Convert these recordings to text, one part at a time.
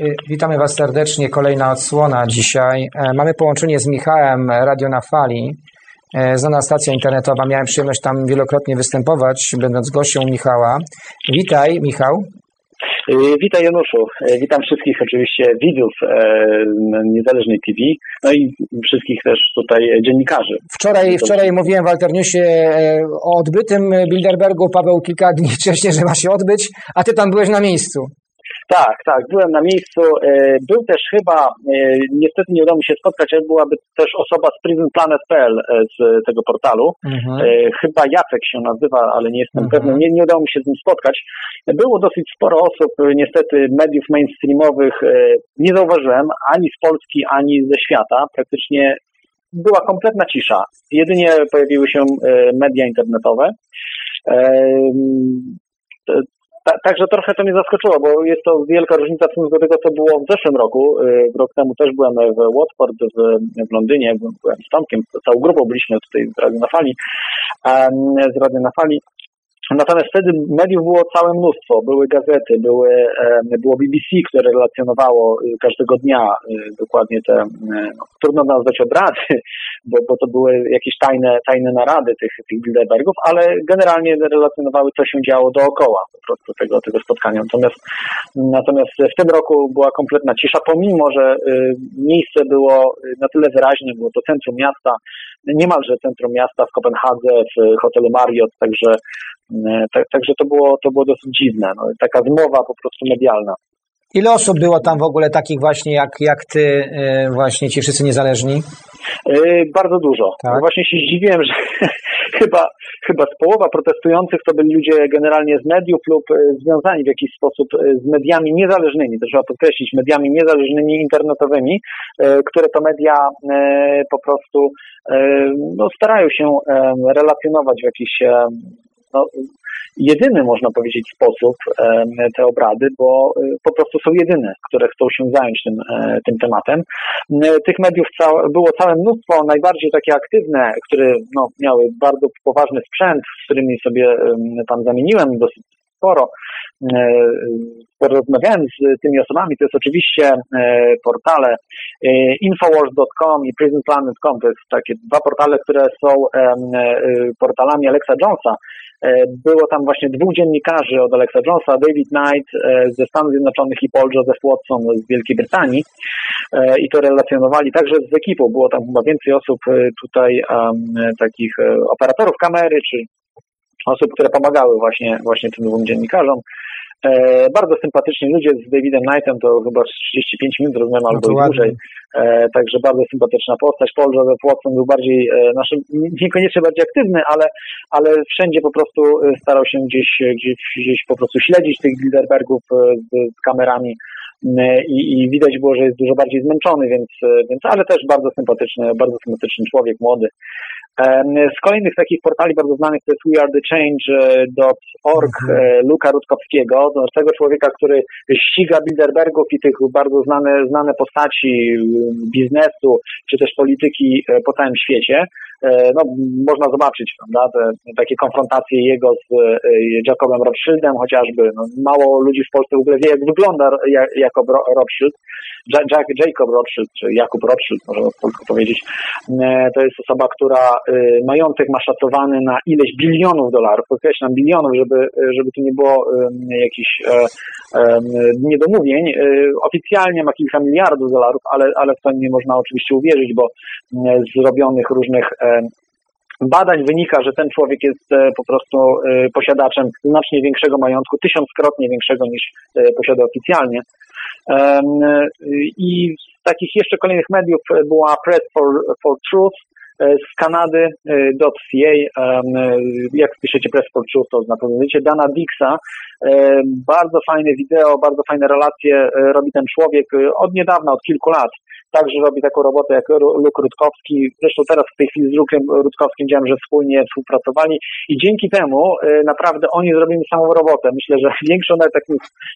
Y, witamy Was serdecznie. Kolejna odsłona dzisiaj. E, mamy połączenie z Michałem Radio na Fali. E, znana stacja internetowa. Miałem przyjemność tam wielokrotnie występować, będąc gością Michała. Witaj, Michał. Y, witaj Januszu, Y, witam wszystkich oczywiście widzów e, Niezależnej TV, no i wszystkich też tutaj dziennikarzy. Wczoraj, wczoraj mówiłem w Alternewsie e, o odbytym Bilderbergu. Paweł kilka dni wcześniej, że ma się odbyć, a Ty tam byłeś na miejscu. Tak, tak, byłem na miejscu. E, Był też chyba, e, niestety nie udało mi się spotkać, ale byłaby też osoba z prisonplanet.pl e, z tego portalu. Mhm. Chyba Jacek się nazywa, ale nie jestem Mhm. pewny. Nie, nie udało mi się z nim spotkać. Było dosyć sporo osób, niestety mediów mainstreamowych nie zauważyłem ani z Polski, ani ze świata. Praktycznie była kompletna cisza. Jedynie pojawiły się media internetowe. Ta- Także trochę to mnie zaskoczyło, bo jest to wielka różnica w stosunku do tego, co było w zeszłym roku. Y, Rok temu też byłem w Watford w, w Londynie, byłem z Tomkiem, całą grupą byliśmy tutaj z Radio na Fali, em, z Radio na Fali. Natomiast wtedy mediów było całe mnóstwo. Były gazety, były, było BBC, które relacjonowało y, każdego dnia y, dokładnie te, no, trudno nazwać obrady, bo, bo to były jakieś tajne, tajne narady tych, tych Bilderbergów, ale generalnie relacjonowały, co się działo dookoła po prostu tego, tego spotkania. Natomiast, natomiast w tym roku była kompletna cisza, pomimo, że y, miejsce było na tyle wyraźne, było to centrum miasta, niemalże centrum miasta w Kopenhadze, w hotelu Marriott, także Tak, także to było, to było dosyć dziwne. No, taka zmowa po prostu medialna. Ile osób było tam w ogóle takich właśnie jak, jak Ty, e, właśnie ci wszyscy niezależni? E, Bardzo dużo. Tak. Właśnie się zdziwiłem, że chyba, chyba z połowa protestujących to byli ludzie generalnie z mediów lub e, związani w jakiś sposób e, z mediami niezależnymi, to trzeba podkreślić, mediami niezależnymi internetowymi, które to media po prostu no, starają się relacjonować w jakiś no, jedyny, można powiedzieć, sposób te obrady, bo y, po prostu są jedyne, które chcą się zająć tym, e, tym tematem. Tych mediów było całe mnóstwo, najbardziej takie aktywne, które no, miały bardzo poważny sprzęt, z którymi sobie tam zamieniłem dosyć sporo. E, Porozmawiałem z tymi osobami, to jest oczywiście e, portale infowars.com i prisonplanet.com, to jest takie dwa portale, które są portalami Alexa Jonesa, Było tam właśnie dwóch dziennikarzy od Alexa Jonesa, David Knight e, ze Stanów Zjednoczonych i Paul Joseph Watson z Wielkiej Brytanii E, i to relacjonowali także z ekipą. Było tam chyba więcej osób e, tutaj, em, takich e, operatorów kamery, czy osób, które pomagały właśnie, właśnie tym dwóm dziennikarzom. E, bardzo sympatyczni ludzie z Davidem Knightem, to chyba 35 minut rozmawiam No albo i dłużej. E, także bardzo sympatyczna postać. Paul Joseph Watson był bardziej, e, znaczy niekoniecznie bardziej aktywny, ale, ale wszędzie po prostu e, starał się gdzieś, gdzieś, gdzieś po prostu śledzić tych Bilderbergów z, z kamerami i, i widać było, że jest dużo bardziej zmęczony, więc, więc ale też bardzo sympatyczny, bardzo sympatyczny człowiek, młody. Z kolejnych takich portali bardzo znanych to jest wearethechange.org Mhm. e, Luka Rutkowskiego, to tego człowieka, który ściga Bilderbergów i tych bardzo znane, znane postaci biznesu czy też polityki e, po całym świecie. E, No, można zobaczyć prawda, te, takie konfrontacje jego z e, Jacobem Rothschildem chociażby. No, mało ludzi w Polsce w ogóle wie, jak wygląda Ja- Jakob Ro- Rothschild. Ja- Jack, Jacob Rothschild, czy Jakub Rothschild, można polsku powiedzieć. E, To jest osoba, która majątek ma szacowany na ileś bilionów dolarów, podkreślam bilionów, żeby, żeby tu nie było jakichś niedomówień. Oficjalnie ma kilka miliardów dolarów, ale, ale w to nie można oczywiście uwierzyć, bo zrobionych różnych badań wynika, że ten człowiek jest e, po prostu e, posiadaczem znacznie większego majątku, tysiąckrotnie większego niż e, posiada oficjalnie. I z takich jeszcze kolejnych mediów była Press for, for Truth z Kanady, .ca. Jak wpiszecie Press for Truth, to wiecie. Dana Dixa. Bardzo fajne wideo, bardzo fajne relacje robi ten człowiek od niedawna, od kilku lat. Także robi taką robotę jak Luke Rutkowski. Zresztą teraz w tej chwili z Lukiem Rutkowskim widziałem, że wspólnie współpracowali i dzięki temu e, naprawdę oni zrobili samą robotę. Myślę, że większą, nawet tak,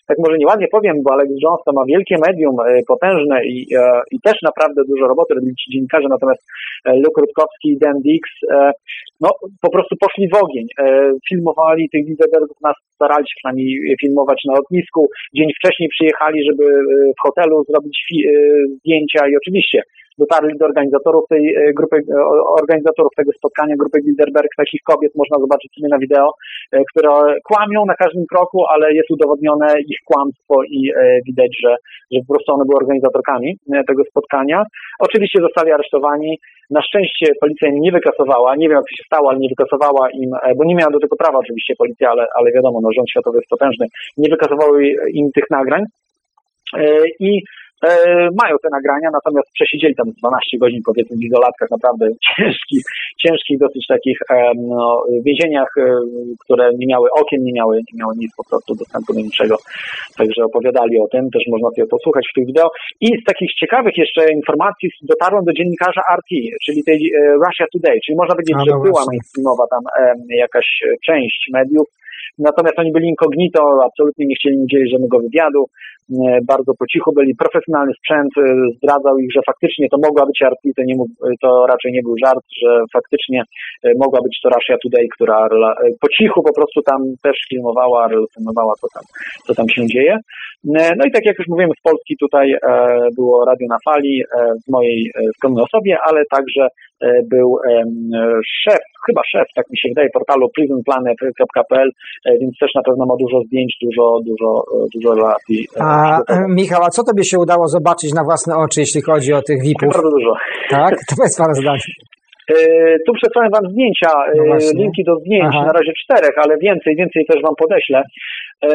tak może nieładnie powiem, bo Alex Jones to ma wielkie medium, e, potężne i, e, i też naprawdę dużo roboty robili ci dziennikarze, natomiast Luke Rutkowski i Dan Dix no po prostu poszli w ogień. Filmowali tych Bilderbergów na starali się przynajmniej filmować na lotnisku. Dzień wcześniej przyjechali, żeby w hotelu zrobić zdjęcia i oczywiście dotarli do organizatorów tej e, grupy, e, organizatorów tego spotkania, grupy Bilderberg, takich kobiet można zobaczyć sobie na wideo, e, które kłamią na każdym kroku, ale jest udowodnione ich kłamstwo i widać, że, że po prostu one były organizatorkami tego spotkania. Oczywiście zostali aresztowani. Na szczęście policja im nie wykasowała, nie wiem jak to się stało, ale nie wykasowała im, bo nie miała do tego prawa oczywiście policja, ale, ale wiadomo, no, rząd światowy jest potężny, nie wykasowały im tych nagrań. I mają te nagrania, natomiast przesiedzieli tam 12 godzin powiedzmy w izolatkach, naprawdę ciężkich, ciężkich dosyć takich no, więzieniach, e, które nie miały okien, nie miały, nie miały nic po prostu dostępu do niczego. Także opowiadali o tym, też można sobie posłuchać w tych wideo. I z takich ciekawych jeszcze informacji dotarłem do dziennikarza RT, czyli tej e, Russia Today, czyli można powiedzieć, no że była mainstreamowa tam jakaś część mediów, Natomiast oni byli incognito, absolutnie nie chcieli udzielić żadnego wywiadu, bardzo po cichu byli. Profesjonalny sprzęt e, zdradzał ich, że faktycznie to mogła być RT, to, nie, to raczej nie był żart, że faktycznie e, mogła być to Russia Today, która e, po cichu po prostu tam też filmowała, relacjonowała, co tam, co tam się dzieje. No i tak jak już mówiłem, z Polski tutaj było Radio na Fali w mojej skromnej osobie, ale także był szef, chyba szef, tak mi się wydaje, portalu prisonplanet.pl, więc też na pewno ma dużo zdjęć, dużo, dużo, dużo relacji. A Michał, a co tobie się udało zobaczyć na własne oczy, jeśli chodzi o tych VIP-ów? Bardzo dużo. Tak? To jest parę zdań. E, tu przesłałem Wam zdjęcia, no linki do zdjęć, Aha. na razie czterech, ale więcej, więcej też Wam podeślę. E,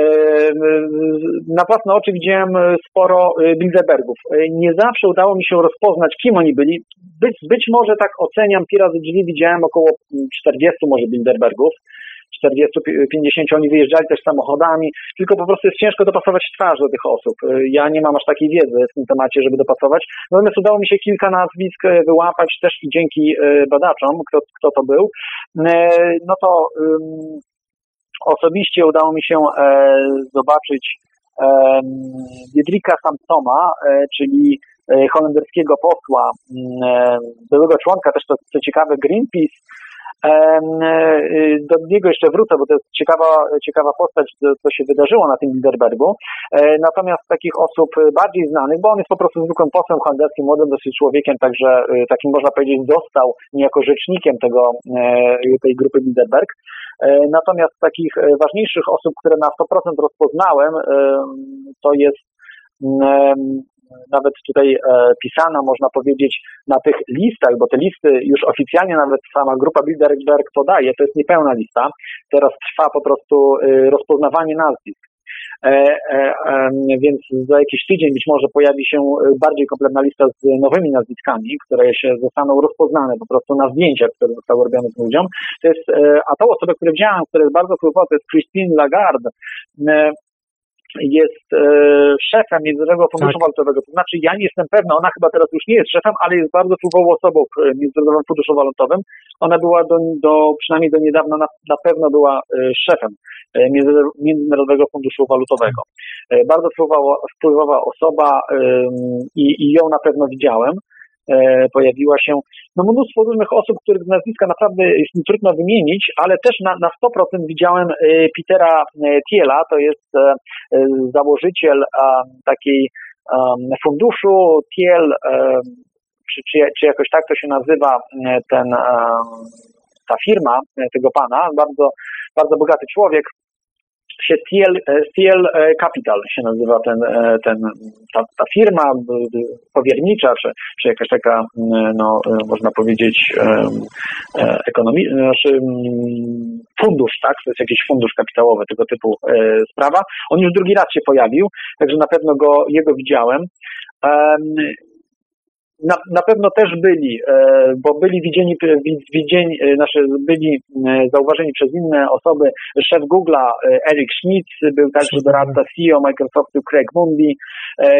na własne oczy widziałem sporo Bilderbergów. Nie zawsze udało mi się rozpoznać, kim oni byli. Być, być może tak oceniam, pi razy drzwi widziałem około 40 może Bilderbergów. 40-50 oni wyjeżdżali też samochodami, tylko po prostu jest ciężko dopasować twarz do tych osób. Ja nie mam aż takiej wiedzy w tym temacie, żeby dopasować. Natomiast udało mi się kilka nazwisk e, wyłapać też i dzięki e, badaczom, kto, kto to był. E, no to um, osobiście udało mi się zobaczyć Diedrika Samsoma, czyli holenderskiego posła, byłego członka też to co ciekawe Greenpeace, E, do niego jeszcze wrócę, bo to jest ciekawa, ciekawa postać, co się wydarzyło na tym Bilderbergu. E, natomiast takich osób bardziej znanych, bo on jest po prostu zwykłym posłem holenderskim, młodym dosyć człowiekiem, także e, takim można powiedzieć został niejako rzecznikiem tego, tej grupy Bilderberg. Natomiast takich ważniejszych osób, które na 100% rozpoznałem, to jest nawet tutaj e, pisana, można powiedzieć, na tych listach, bo te listy już oficjalnie nawet sama grupa Bilderberg podaje, to jest niepełna lista. Teraz trwa po prostu e, rozpoznawanie nazwisk. E, e, więc za jakiś tydzień być może pojawi się bardziej kompletna lista z nowymi nazwiskami, które się zostaną rozpoznane po prostu na zdjęciach, które zostały robione z ludziom. To jest, a tą osobę, którą widziałem, która jest bardzo wpływowa, to jest Christine Lagarde jest e, szefem Międzynarodowego Funduszu tak. Walutowego. To znaczy, ja nie jestem pewna, ona chyba teraz już nie jest szefem, ale jest bardzo wpływową osobą w Międzynarodowym Funduszu Walutowym. Ona była do, do przynajmniej do niedawna na, na pewno była e, szefem e, Międzynarodowego Funduszu Walutowego. E, bardzo wpływowa, wpływowa osoba i, i ją na pewno widziałem. E, pojawiła się no, mnóstwo różnych osób, których nazwiska naprawdę jest trudno wymienić, ale też na, na 100% widziałem e, Petera e, Thiela, to jest założyciel takiej funduszu. Thiel, czy, czy, czy jakoś tak to się nazywa ten, ta firma tego pana, bardzo, bardzo bogaty człowiek, się Thiel e, Capital się nazywa ten, e, ten, ta, ta firma powiernicza, czy, czy jakaś taka, no, e, można powiedzieć, ekonomii, znaczy fundusz, tak? To jest jakiś fundusz kapitałowy, tego typu sprawa. On już drugi raz się pojawił, także na pewno go, jego widziałem na, na pewno też byli, e, bo byli widzieni, widzieni znaczy byli e, zauważeni przez inne osoby. Szef Google'a e, Eric Schmidt, był także doradca CEO Microsoftu Craig Mumby.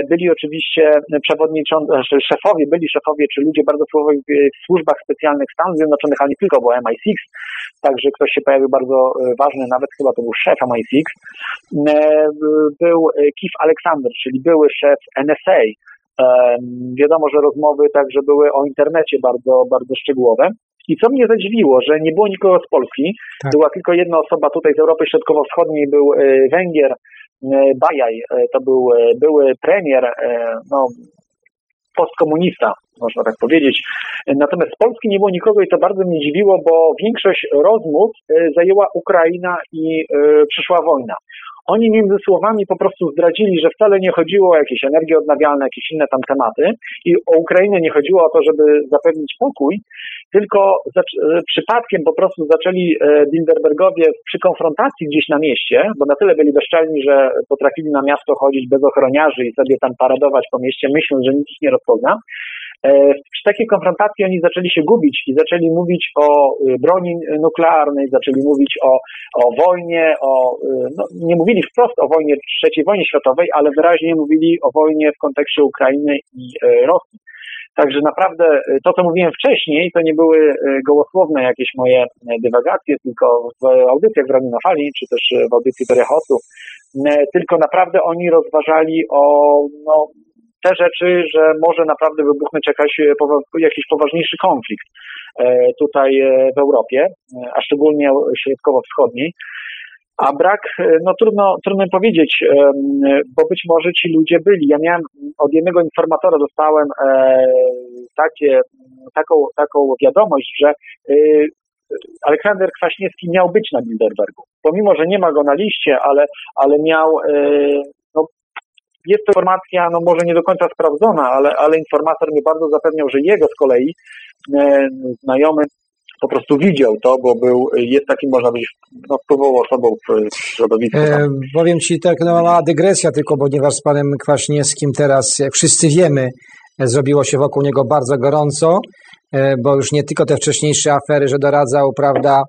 Byli oczywiście przewodniczący, znaczy szefowie, byli szefowie, czy ludzie bardzo wpływowi w służbach specjalnych Stanów Zjednoczonych, ale nie tylko, bo MI6, także ktoś się pojawił bardzo ważny, nawet chyba to był szef MI6. Był Keith Alexander, czyli były szef NSA, Wiadomo, że rozmowy także były o internecie bardzo, bardzo szczegółowe. I co mnie zadziwiło, że nie było nikogo z Polski, tak. była tylko jedna osoba tutaj z Europy Środkowo-Wschodniej, był Węgier, Bajaj, to był były premier, no, postkomunista, można tak powiedzieć. Natomiast z Polski nie było nikogo i to bardzo mnie dziwiło, bo większość rozmów zajęła Ukraina i przyszła wojna. Oni między słowami po prostu zdradzili, że wcale nie chodziło o jakieś energie odnawialne, jakieś inne tam tematy i o Ukrainę nie chodziło o to, żeby zapewnić pokój, tylko przypadkiem po prostu zaczęli e, Bilderbergowie przy konfrontacji gdzieś na mieście, bo na tyle byli bezczelni, że potrafili na miasto chodzić bez ochroniarzy i sobie tam paradować po mieście, myśląc, że nikt ich nie rozpozna, E, przy takiej konfrontacji oni zaczęli się gubić i zaczęli mówić o y, broni nuklearnej, zaczęli mówić o, o wojnie, o, y, no, nie mówili wprost o wojnie, trzeciej wojnie światowej, ale wyraźnie mówili o wojnie w kontekście Ukrainy i e, Rosji. Także naprawdę y, to, co mówiłem wcześniej, to nie były gołosłowne jakieś moje dywagacje, tylko w audycjach w Radiu na Fali, czy też w audycji Terechosu, tylko naprawdę oni rozważali o no, te rzeczy, że może naprawdę wybuchnąć jakaś, e, jakiś poważniejszy konflikt e, tutaj e, w Europie, a szczególnie środkowo-wschodniej. A brak, no trudno, trudno powiedzieć, bo być może ci ludzie byli. Ja miałem od jednego informatora dostałem takie, taką, taką wiadomość, że Aleksander Kwaśniewski miał być na Bilderbergu. Pomimo, że nie ma go na liście, ale, ale miał jest to informacja, no może nie do końca sprawdzona, ale, ale informator mnie bardzo zapewniał, że jego z kolei e, znajomy po prostu widział to, bo był, jest takim, można być, no, wpływową osobą w środowisku. E, powiem Ci tak, no mała dygresja tylko, ponieważ z panem Kwaśniewskim teraz, jak wszyscy wiemy, zrobiło się wokół niego bardzo gorąco, e, bo już nie tylko te wcześniejsze afery, że doradzał, prawda,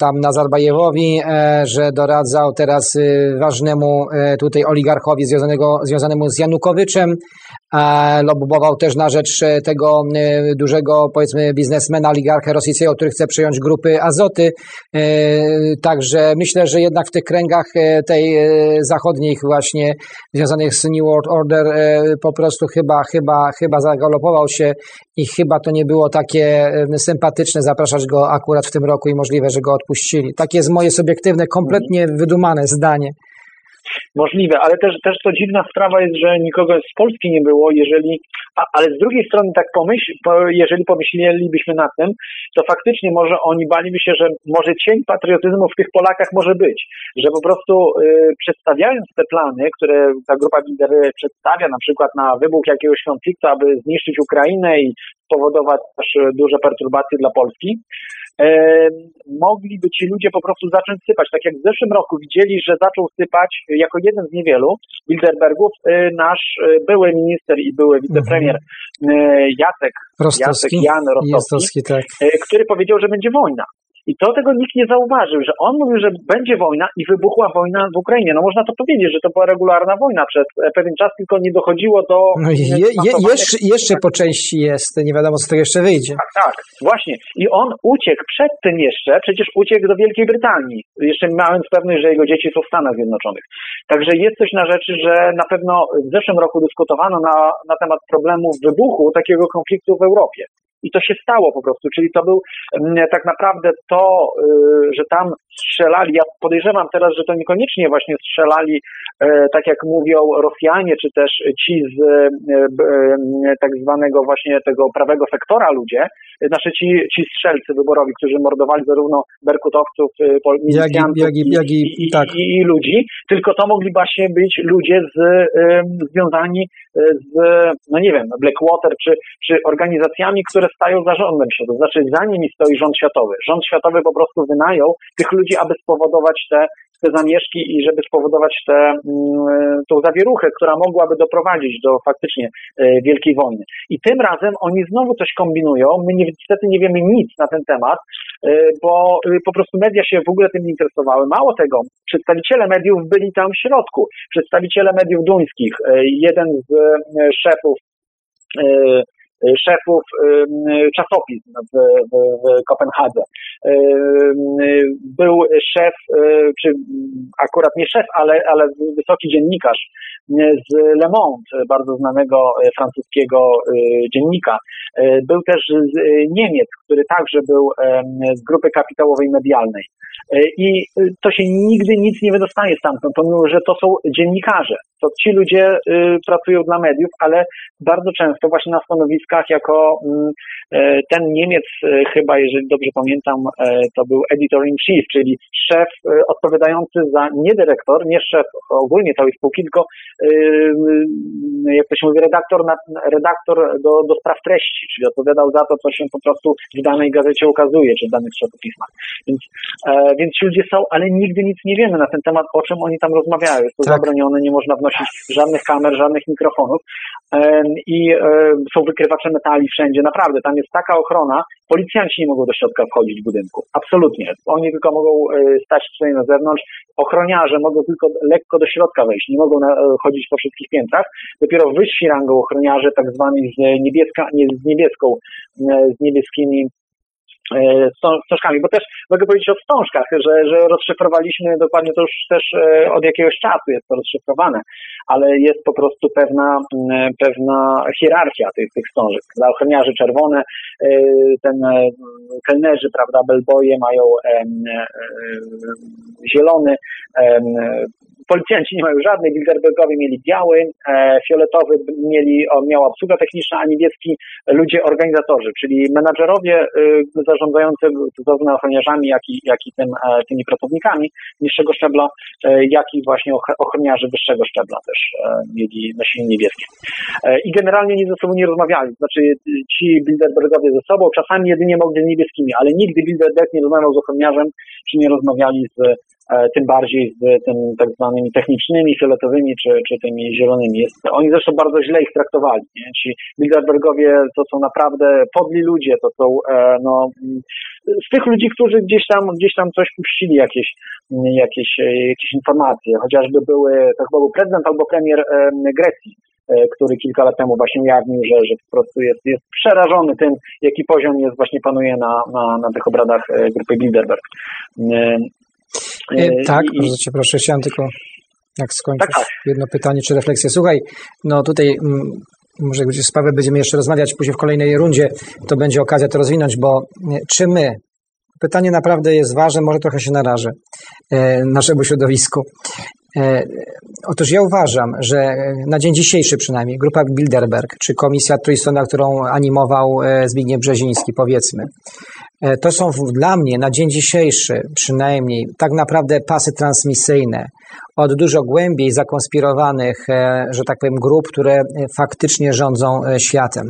tam Nazarbajewowi, e, że doradzał teraz y, ważnemu e, tutaj oligarchowi związanego, związanemu z Janukowyczem, lobbował też na rzecz tego dużego, powiedzmy, biznesmena, oligarchę rosyjskiego, który chce przejąć grupy Azoty. Także myślę, że jednak w tych kręgach tej zachodnich właśnie związanych z New World Order po prostu chyba, chyba, chyba zagalopował się i chyba to nie było takie sympatyczne zapraszać go akurat w tym roku i możliwe, że go odpuścili. Takie jest moje subiektywne, kompletnie wydumane zdanie. Możliwe, ale też, też to dziwna sprawa jest, że nikogo z Polski nie było, jeżeli, a, ale z drugiej strony tak pomyśl, jeżeli pomyślelibyśmy nad tym, to faktycznie może oni baliby się, że może cień patriotyzmu w tych Polakach może być, że po prostu y, przedstawiając te plany, które ta grupa lidery przedstawia, na przykład na wybuch jakiegoś konfliktu, aby zniszczyć Ukrainę i spowodować też duże perturbacje dla Polski, mogliby ci ludzie po prostu zacząć sypać. Tak jak w zeszłym roku widzieli, że zaczął sypać jako jeden z niewielu Bilderbergów e, nasz e, były minister i były wicepremier e, Jacek, Rostowski. Jacek Jan Rostowski, Rostowski tak. Który powiedział, że będzie wojna. I to tego nikt nie zauważył, że on mówił, że będzie wojna i wybuchła wojna w Ukrainie. No można to powiedzieć, że to była regularna wojna przez pewien czas, tylko nie dochodziło do... No je, je, jeszcze, jeszcze po części jest, nie wiadomo co to jeszcze wyjdzie. Tak, tak, właśnie. I on uciekł przed tym jeszcze, przecież uciekł do Wielkiej Brytanii, jeszcze mając pewność, że jego dzieci są w Stanach Zjednoczonych. Także jest coś na rzeczy, że na pewno w zeszłym roku dyskutowano na, na temat problemu wybuchu takiego konfliktu w Europie. I to się stało po prostu, czyli to był mm, tak naprawdę to, y, że tam strzelali. Ja podejrzewam teraz, że to niekoniecznie właśnie strzelali, tak jak mówią Rosjanie, czy też ci z e, e, tak zwanego właśnie tego prawego sektora ludzie, znaczy ci, ci strzelcy wyborowi, którzy mordowali zarówno berkutowców, milicjantów jak i, jak i, i, tak. i, ludzi, tylko to mogli właśnie być ludzie z, związani z, no nie wiem, Blackwater, czy, czy organizacjami, które stają za rządem się, to znaczy za nimi stoi rząd światowy. Rząd światowy po prostu wynajął tych ludzi, aby spowodować te, te zamieszki i żeby spowodować tę mm, tą zawieruchę, która mogłaby doprowadzić do faktycznie e, wielkiej wojny. I tym razem oni znowu coś kombinują. My niestety nie wiemy nic na ten temat, e, bo e, po prostu media się w ogóle tym nie interesowały. Mało tego, przedstawiciele mediów byli tam w środku. Przedstawiciele mediów duńskich, jeden z szefów szefów czasopism w, w, w Kopenhadze. Był szef, czy akurat nie szef, ale, ale wysoki dziennikarz z Le Monde, bardzo znanego francuskiego dziennika. Był też z Niemiec, który także był z grupy kapitałowej medialnej. I to się nigdy nic nie wydostaje stamtąd, pomimo, że to są dziennikarze to ci ludzie y, pracują dla mediów, ale bardzo często właśnie na stanowiskach jako mm, e, ten Niemiec, e, chyba jeżeli dobrze pamiętam, e, to był editor-in-chief, czyli szef odpowiadający za, nie dyrektor, nie szef ogólnie całej spółki, tylko jak to się mówi, redaktor, na, redaktor do, do spraw treści, czyli odpowiadał za to, co się po prostu w danej gazecie ukazuje, czy w danych czasopismach. Więc, więc ci ludzie są, ale nigdy nic nie wiemy na ten temat, o czym oni tam rozmawiają. Jest to tak. zabronione, nie można wnosić żadnych kamer, żadnych mikrofonów i są wykrywacze metali wszędzie. Naprawdę, tam jest taka ochrona, policjanci nie mogą do środka wchodzić w budynku. Absolutnie. Oni tylko mogą e, stać tutaj na zewnątrz. Ochroniarze mogą tylko lekko do środka wejść, nie mogą e, chodzić po wszystkich piętrach. Dopiero wyżsi rangą ochroniarze, tak zwani z, niebieska, nie, z niebieską, e, z niebieskimi E, wstążkami, bo też mogę powiedzieć o wstążkach, że, że rozszyfrowaliśmy dokładnie to już też e, od jakiegoś czasu jest to rozszyfrowane, ale jest po prostu pewna, pewna hierarchia tych, tych wstążek. Dla ochroniarzy czerwone, e, ten kelnerzy, prawda, belboje mają zielony, Policjanci nie mają żadnej, Bilderbergowie mieli biały, e, fioletowy mieli, o, miała obsługa techniczna, a niebieski ludzie organizatorzy, czyli menadżerowie y, zarządzający zarówno ochroniarzami, jak i, jak i tym, e, tymi pracownikami niższego szczebla, e, jak i właśnie ochroniarzy wyższego szczebla też e, mieli, nosili niebieskie. E, I generalnie nie ze sobą nie rozmawiali, znaczy ci Bilderbergowie ze sobą, czasami jedynie mogli z niebieskimi, ale nigdy Bilderberg nie rozmawiał z ochroniarzem, czy nie rozmawiali z E, tym bardziej z tym tak zwanymi technicznymi, fioletowymi czy, czy tymi zielonymi. Jest, oni zresztą bardzo źle ich traktowali. Nie? Ci Bilderbergowie to są naprawdę podli ludzie, to są e, no, z tych ludzi, którzy gdzieś tam, gdzieś tam coś puścili, jakieś, jakieś, jakieś informacje, chociażby były, to chyba był prezydent albo premier Grecji, e, który kilka lat temu właśnie ujawnił, że, że po prostu jest, jest przerażony tym, jaki poziom jest właśnie panuje na, na, na tych obradach grupy Bilderberg. E, tak, I, bardzo cię proszę, chciałem tylko jak skończyć tak, tak. jedno pytanie czy refleksję. Słuchaj, no tutaj mm, może sprawę będziemy jeszcze rozmawiać później w kolejnej rundzie, to będzie okazja to rozwinąć, bo e, czy my, pytanie naprawdę jest ważne, może trochę się narażę e, naszemu środowisku. E, otóż ja uważam, że na dzień dzisiejszy przynajmniej grupa Bilderberg, czy komisja trójstronna, którą animował e, Zbigniew Brzeziński, powiedzmy, E, to są dla mnie na dzień dzisiejszy przynajmniej tak naprawdę pasy transmisyjne od dużo głębiej zakonspirowanych, e, że tak powiem, grup, które e, faktycznie rządzą światem.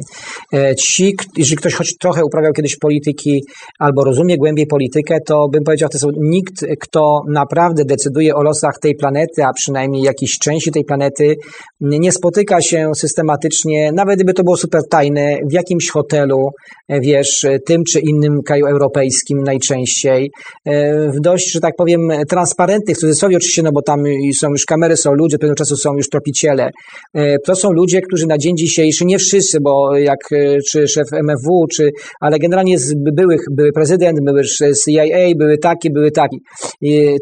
Ci, jeżeli ktoś choć trochę uprawiał kiedyś polityki albo rozumie głębiej politykę, to bym powiedział, to są nikt, kto naprawdę decyduje o losach tej planety, a przynajmniej jakiejś części tej planety, nie spotyka się systematycznie, nawet gdyby to było super tajne, w jakimś hotelu, wiesz, tym czy innym kraju europejskim najczęściej, e, w dość, że tak powiem, transparentnych, w cudzysłowie oczywiście, no bo tam są już kamery, są ludzie, pewnego czasu są już tropiciele. E, to są ludzie, którzy na dzień dzisiejszy, nie wszyscy, bo jak e, czy szef MFW, czy, ale generalnie z byłych, były prezydent, były CIA, były taki, były taki.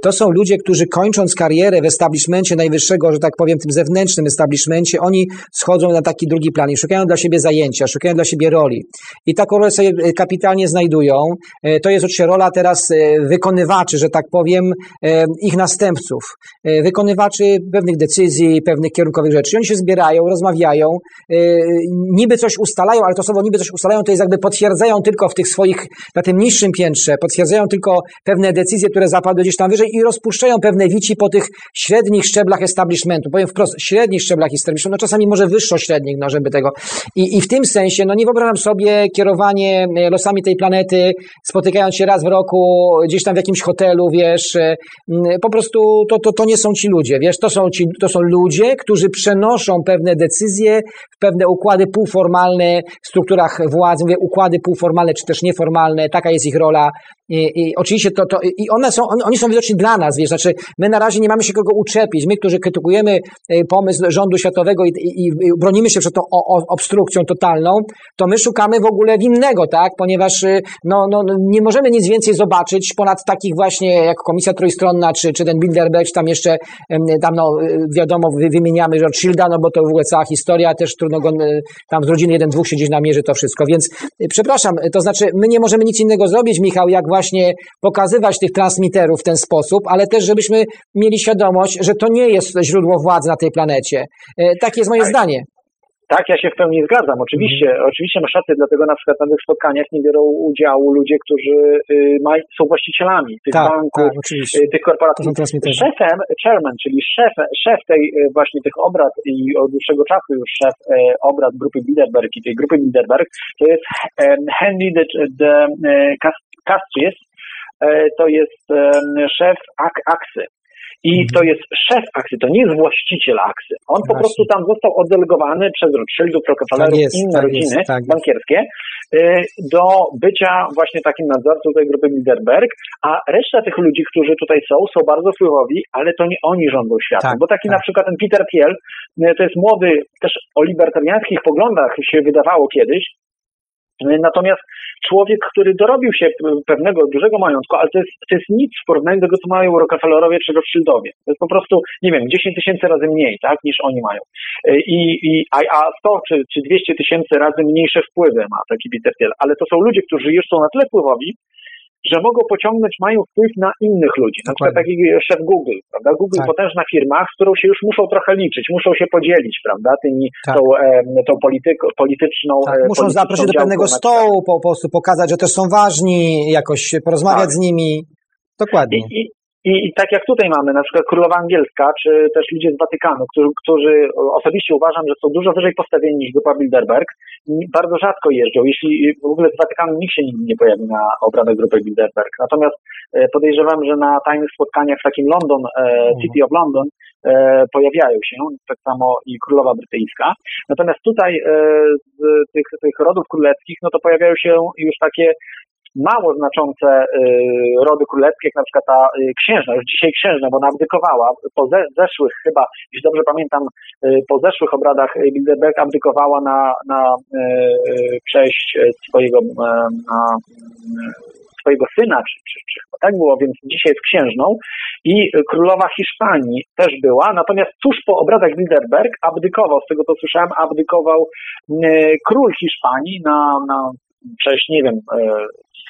To są ludzie, którzy kończąc karierę w establishmencie najwyższego, że tak powiem, tym zewnętrznym establishmencie, oni schodzą na taki drugi plan i szukają dla siebie zajęcia, szukają dla siebie roli. I taką rolę sobie kapitalnie znajdują. E, to jest oczywiście rola teraz e, wykonywaczy, że tak powiem, e, ich następców, wykonywaczy pewnych decyzji, pewnych kierunkowych rzeczy. Oni się zbierają, rozmawiają, niby coś ustalają, ale to słowo niby coś ustalają, to jest jakby potwierdzają tylko w tych swoich, na tym niższym piętrze, potwierdzają tylko pewne decyzje, które zapadły gdzieś tam wyżej i rozpuszczają pewne wici po tych średnich szczeblach establishmentu. Powiem wprost, średnich szczeblach establishmentu, no czasami może wyższo średnich, no żeby tego. I, I w tym sensie, no nie wyobrażam sobie kierowanie losami tej planety spotykając się raz w roku gdzieś tam w jakimś hotelu, wiesz, e, po prostu to, to, to nie są ci ludzie, wiesz, to są, ci, to są ludzie, którzy przenoszą pewne decyzje w pewne układy półformalne w strukturach władzy, mówię układy półformalne czy też nieformalne, taka jest ich rola. I, i oczywiście to, to, i one są, on, oni są widoczni dla nas, wiesz, znaczy my na razie nie mamy się kogo uczepić. My, którzy krytykujemy e, pomysł rządu światowego i, i, i bronimy się przed tą o, o, obstrukcją totalną, to my szukamy w ogóle winnego, tak? Ponieważ e, no, no, no, nie możemy nic więcej zobaczyć ponad takich właśnie jak Komisja Trójstronna, czy, czy ten Bilderberg, czy tam jeszcze tam no, e, wiadomo, wymieniamy Rothschilda, no bo to w ogóle cała historia, też trudno go tam z rodziny jeden, dwóch siedzieć na mierze to wszystko. Więc przepraszam, to znaczy my nie możemy nic innego zrobić, Michał, jak właśnie pokazywać tych transmiterów w ten sposób, ale też żebyśmy mieli świadomość, że to nie jest źródło władzy na tej planecie. Takie jest moje tak. zdanie. Tak, ja się w pełni zgadzam. Oczywiście, mm. oczywiście masz rację, dlatego na przykład na tych spotkaniach nie biorą udziału ludzie, którzy y, są właścicielami tych tak, banków, tak, y, tych korporacji. Szefem, chairman, czyli szef, szef tej y, właśnie tych obrad i od dłuższego czasu już szef obrad grupy Bilderberg i tej grupy Bilderberg, to jest Henry de, de Castries, to jest szef Aksy. I to jest szef akcji, to nie jest właściciel akcji. On Właśnie. po prostu tam został oddelegowany przez Rothschildów, Rockefellerów i tak inne tak rodziny jest, tak bankierskie y, do bycia właśnie takim nadzorcą tej grupy Bilderberg, a reszta tych ludzi, którzy tutaj są, są bardzo wpływowi, ale to nie oni rządzą światem. Tak, bo taki tak. na przykład ten Peter Thiel, y, to jest młody, też o libertariańskich poglądach się wydawało kiedyś, Natomiast człowiek, który dorobił się pewnego dużego majątku, ale to jest, to jest nic w porównaniu do tego, co mają Rockefellerowie czy Rothschildowie. To jest po prostu, nie wiem, 10 tysięcy razy mniej, tak, niż oni mają. I, i, a 100 czy, czy 200 tysięcy razy mniejsze wpływy ma taki Peter Thiel. Ale to są ludzie, którzy już są na tyle wpływowi, że mogą pociągnąć, mają wpływ na innych ludzi. Na przykład taki szef Google, prawda? Google tak. potężna firma, z którą się już muszą trochę liczyć, muszą się podzielić, prawda? Tymi, tak. tą, e, tą polityk, polityczną. Tak. E, muszą zaprosić do pewnego stołu, po, po prostu pokazać, że też są ważni, jakoś porozmawiać tak. z nimi. Dokładnie. I, i, i, I, tak jak tutaj mamy, na przykład królowa angielska, czy też ludzie z Watykanu, którzy, którzy osobiście uważam, że są dużo wyżej postawieni niż grupa Bilderberg, bardzo rzadko jeżdżą. Jeśli w ogóle z Watykanu nikt się nigdy nie pojawi na obradach grupy Bilderberg. Natomiast e, podejrzewam, że na tajnych spotkaniach w takim London, e, mhm. City of London, e, pojawiają się, tak samo i królowa brytyjska. Natomiast tutaj z tych, tych rodów królewskich, no to pojawiają się już takie mało znaczące y, rody królewskie, jak na przykład ta y, księżna, już dzisiaj księżna, bo ona abdykowała, po zeszłych chyba, jeśli dobrze pamiętam, y, po zeszłych obradach Bilderberg abdykowała na, na cześć swojego, na swojego syna, czy, czy, czy tak było, więc dzisiaj jest księżną. I królowa Hiszpanii też była, natomiast tuż po obradach Bilderberg abdykował, z tego co słyszałem, abdykował król Hiszpanii na, na cześć, nie wiem,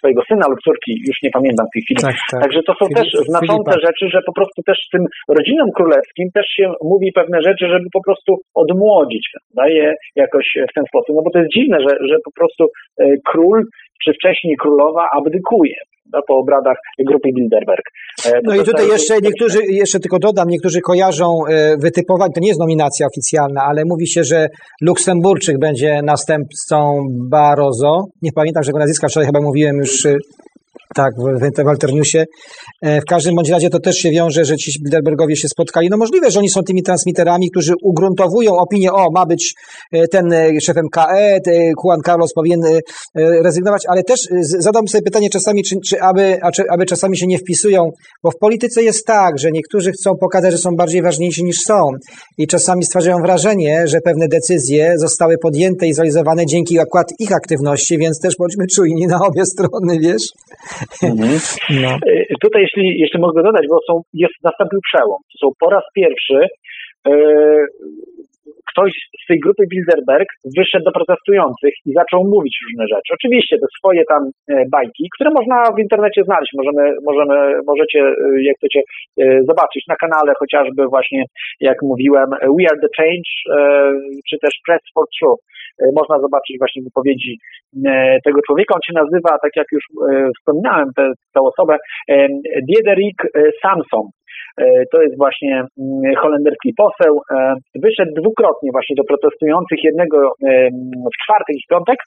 swojego syna lub córki, już nie pamiętam w tej chwili. Tak, tak. Także to są Filip, też znaczące Filipa. rzeczy, że po prostu też tym rodzinom królewskim też się mówi pewne rzeczy, żeby po prostu odmłodzić, daje jakoś w ten sposób. No bo to jest dziwne, że, że po prostu e, król czy wcześniej królowa abdykuje po obradach grupy Bilderberg. E, no i tutaj jeszcze niektórzy, jeszcze tylko dodam, niektórzy kojarzą e, wytypowanie, to nie jest nominacja oficjalna, ale mówi się, że Luksemburczyk będzie następcą Barroso. Nie pamiętam, że go nazwiska wczoraj chyba mówiłem już e, tak, w Walter Newsie. E, w każdym bądź razie to też się wiąże, że ci Bilderbergowie się spotkali. No możliwe, że oni są tymi transmiterami, którzy ugruntowują opinię, o, ma być e, ten e, szefem KE, Juan Carlos powinien rezygnować, ale też zadam sobie pytanie czasami, czy, czy aby, czy, aby czasami się nie wpisują, bo w polityce jest tak, że niektórzy chcą pokazać, że są bardziej ważniejsi niż są i czasami stwarzają wrażenie, że pewne decyzje zostały podjęte i zrealizowane dzięki akurat ich aktywności, więc też bądźmy czujni na obie strony, wiesz? Mhm. No. Tutaj, jeśli jeszcze mogę dodać, bo są, jest nastąpił przełom. To są po raz pierwszy yy, ktoś z tej grupy Bilderberg wyszedł do protestujących i zaczął mówić różne rzeczy. Oczywiście te swoje tam e, bajki, które można w internecie znaleźć, możemy, możemy, możecie, e, jak chcecie, zobaczyć na kanale chociażby właśnie, jak mówiłem, We Are the Change, czy też Press for Truth. Można zobaczyć właśnie wypowiedzi tego człowieka. On się nazywa, tak jak już wspominałem, tę osobę, Diederik Samson. E, to jest właśnie mm, holenderski poseł. E, wyszedł dwukrotnie właśnie do protestujących, jednego w czwartek i w piątek.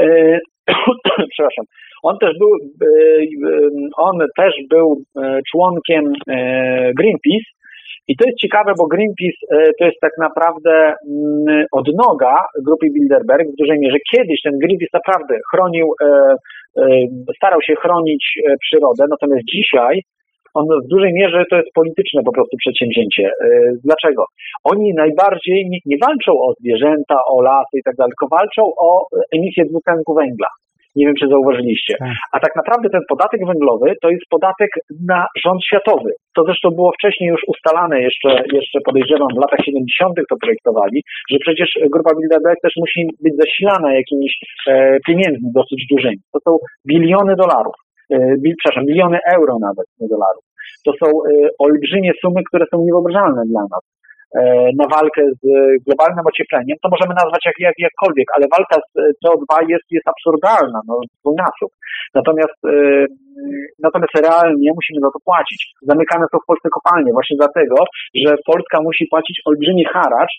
E, przepraszam. On też był, on też był członkiem Greenpeace I to jest ciekawe, bo Greenpeace to jest tak naprawdę mm, odnoga grupy Bilderberg w dużej mierze. Kiedyś ten Greenpeace naprawdę chronił, starał się chronić przyrodę, natomiast dzisiaj on w dużej mierze to jest polityczne po prostu przedsięwzięcie. E, dlaczego? Oni najbardziej nie, nie walczą o zwierzęta, o lasy i tak dalej, tylko walczą o emisję dwutlenku węgla. Nie wiem, czy zauważyliście. Tak. A tak naprawdę ten podatek węglowy to jest podatek na rząd światowy. To zresztą było wcześniej już ustalane, jeszcze, jeszcze podejrzewam, w latach 70. to projektowali, że przecież grupa Bilderberg też musi być zasilana jakimiś e, pieniędzmi dosyć dużymi. To są biliony dolarów. E, przepraszam, miliony euro nawet, nie dolarów. To są e, olbrzymie sumy, które są niewyobrażalne dla nas e, na walkę z globalnym ociepleniem, to możemy nazwać jak, jak, jakkolwiek, ale walka z CO2 jest, jest absurdalna, no, dwójnasób. Natomiast, natomiast realnie musimy za to płacić. Zamykane są w Polsce kopalnie właśnie dlatego, że Polska musi płacić olbrzymi haracz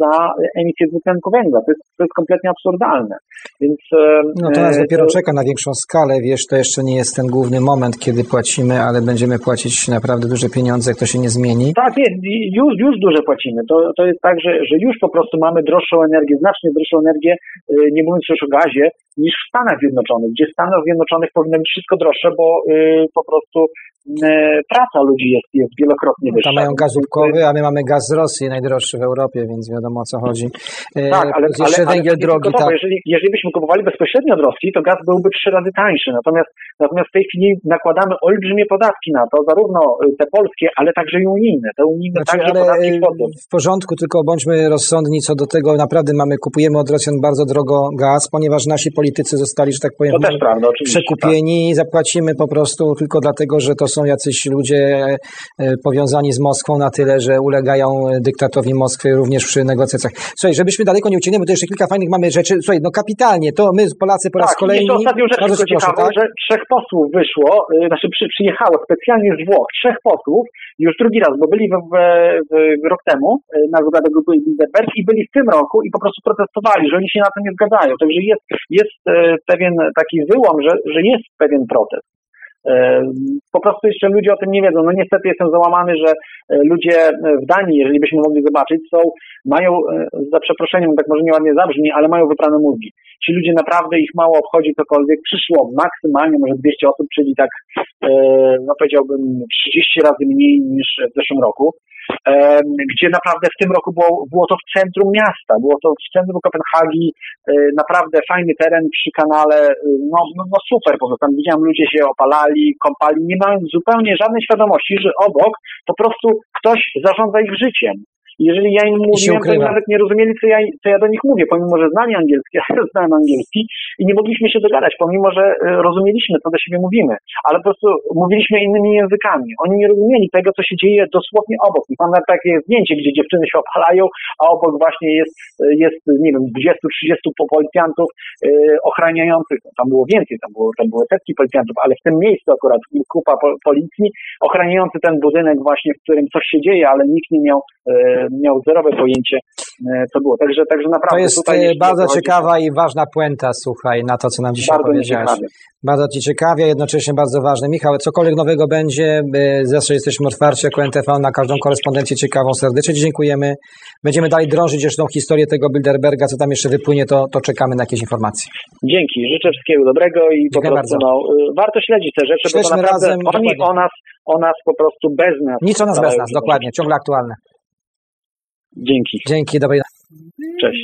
za emisję dwutlenku węgla. To jest, to jest kompletnie absurdalne. Więc, e, no to nas dopiero to... czeka na większą skalę, wiesz, to jeszcze nie jest ten główny moment, kiedy płacimy, ale będziemy płacić naprawdę duże pieniądze, jak to się nie zmieni. Tak, jest, już, już duże płacimy. To, to jest tak, że, że już po prostu mamy droższą energię, znacznie droższą energię, e, nie mówiąc już o gazie, niż w Stanach Zjednoczonych, gdzie w Stanach Zjednoczonych powinno być wszystko droższe, bo po prostu praca ludzi jest, jest wielokrotnie wyższa. Tam mają gaz łupkowy, a my mamy gaz z Rosji, najdroższy w Europie, więc wiadomo o co chodzi. E, tak, ale, jeszcze ale, węgiel ale drogi. tak. jeżeli, jeżeli byśmy kupowali bezpośrednio od Rosji, to gaz byłby trzy razy tańszy. Natomiast, natomiast w tej chwili nakładamy olbrzymie podatki na to, zarówno y, te polskie, ale także i unijne. Te unijne znaczy, także podatki y, W porządku, tylko bądźmy rozsądni co do tego. Naprawdę mamy, kupujemy od Rosjan bardzo drogo gaz, ponieważ nasi politycy zostali, że tak powiem, prawda, przekupieni tak. i zapłacimy po prostu tylko dlatego, że to są jacyś ludzie e, powiązani z Moskwą na tyle, że ulegają dyktatowi Moskwy również przy negocjacjach. Słuchaj, żebyśmy daleko nie uciekli, bo to jeszcze kilka fajnych mamy rzeczy. Słuchaj, no kapitalnie, to my Polacy po raz tak, kolejny... Tak, ostatnią rzecz tylko ciekawą, tak? że trzech posłów wyszło, yy, znaczy przy, przyjechało specjalnie z Włoch, trzech posłów, już drugi raz, bo byli w, w, w rok temu yy, na zgodę grupy Bilderberg i byli w tym roku i po prostu protestowali, że oni się na to nie zgadzają. Także jest, jest yy, pewien taki wyłom, że, że jest pewien protest. Po prostu jeszcze ludzie o tym nie wiedzą. No niestety jestem załamany, że e, ludzie w Danii, jeżeli byśmy mogli zobaczyć, są, mają, e, za przeproszeniem, tak może nieładnie zabrzmi, ale mają wyprane mózgi. Ci ludzie naprawdę ich mało obchodzi cokolwiek. Przyszło maksymalnie może 200 osób, czyli tak, e, no powiedziałbym 30 razy mniej niż w zeszłym roku gdzie naprawdę w tym roku było, było to w centrum miasta, było to w centrum Kopenhagi, e, naprawdę fajny teren przy kanale, e, no, no, no super, prostu tam widziałem ludzie się opalali, kąpali, nie mając zupełnie żadnej świadomości, że obok po prostu ktoś zarządza ich życiem. Jeżeli ja im mówiłem, to nawet nie rozumieli, co ja, co ja do nich mówię, pomimo, że znali angielski, ja znałem angielski i nie mogliśmy się dogadać, pomimo, że e, rozumieliśmy, co do siebie mówimy, ale po prostu mówiliśmy innymi językami. Oni nie rozumieli tego, co się dzieje dosłownie obok. I mam nawet takie zdjęcie, gdzie dziewczyny się opalają, a obok właśnie jest, jest nie wiem, 20-30 policjantów yy, ochraniających, tam było więcej, tam, było, tam były setki policjantów, ale w tym miejscu akurat kupa po, policji ochraniający ten budynek właśnie, w którym coś się dzieje, ale nikt nie miał yy, miał zerowe pojęcie, e, co było. Także, także naprawdę. To jest tutaj, e, bardzo ciekawa i ważna puenta, słuchaj, na to, co nam dzisiaj bardzo powiedziałeś. Bardzo Ci ciekawie, jednocześnie bardzo ważne. Michał, cokolwiek nowego będzie, zawsze jesteśmy otwarci jako NTV na każdą korespondencję ciekawą. Serdecznie dziękujemy. Będziemy dalej drążyć jeszcze tą historię tego Bilderberga, co tam jeszcze wypłynie, to, to czekamy na jakieś informacje. Dzięki, życzę wszystkiego dobrego i Dziękuję po prostu no, y, warto śledzić te rzeczy, Śledźmy bo to naprawdę razem, oni dokładnie. o nas, o nas po prostu bez nas. Nic o nas bez nas, dokładnie, ciągle aktualne. Dzięki. Dzięki, dobrej Cześć.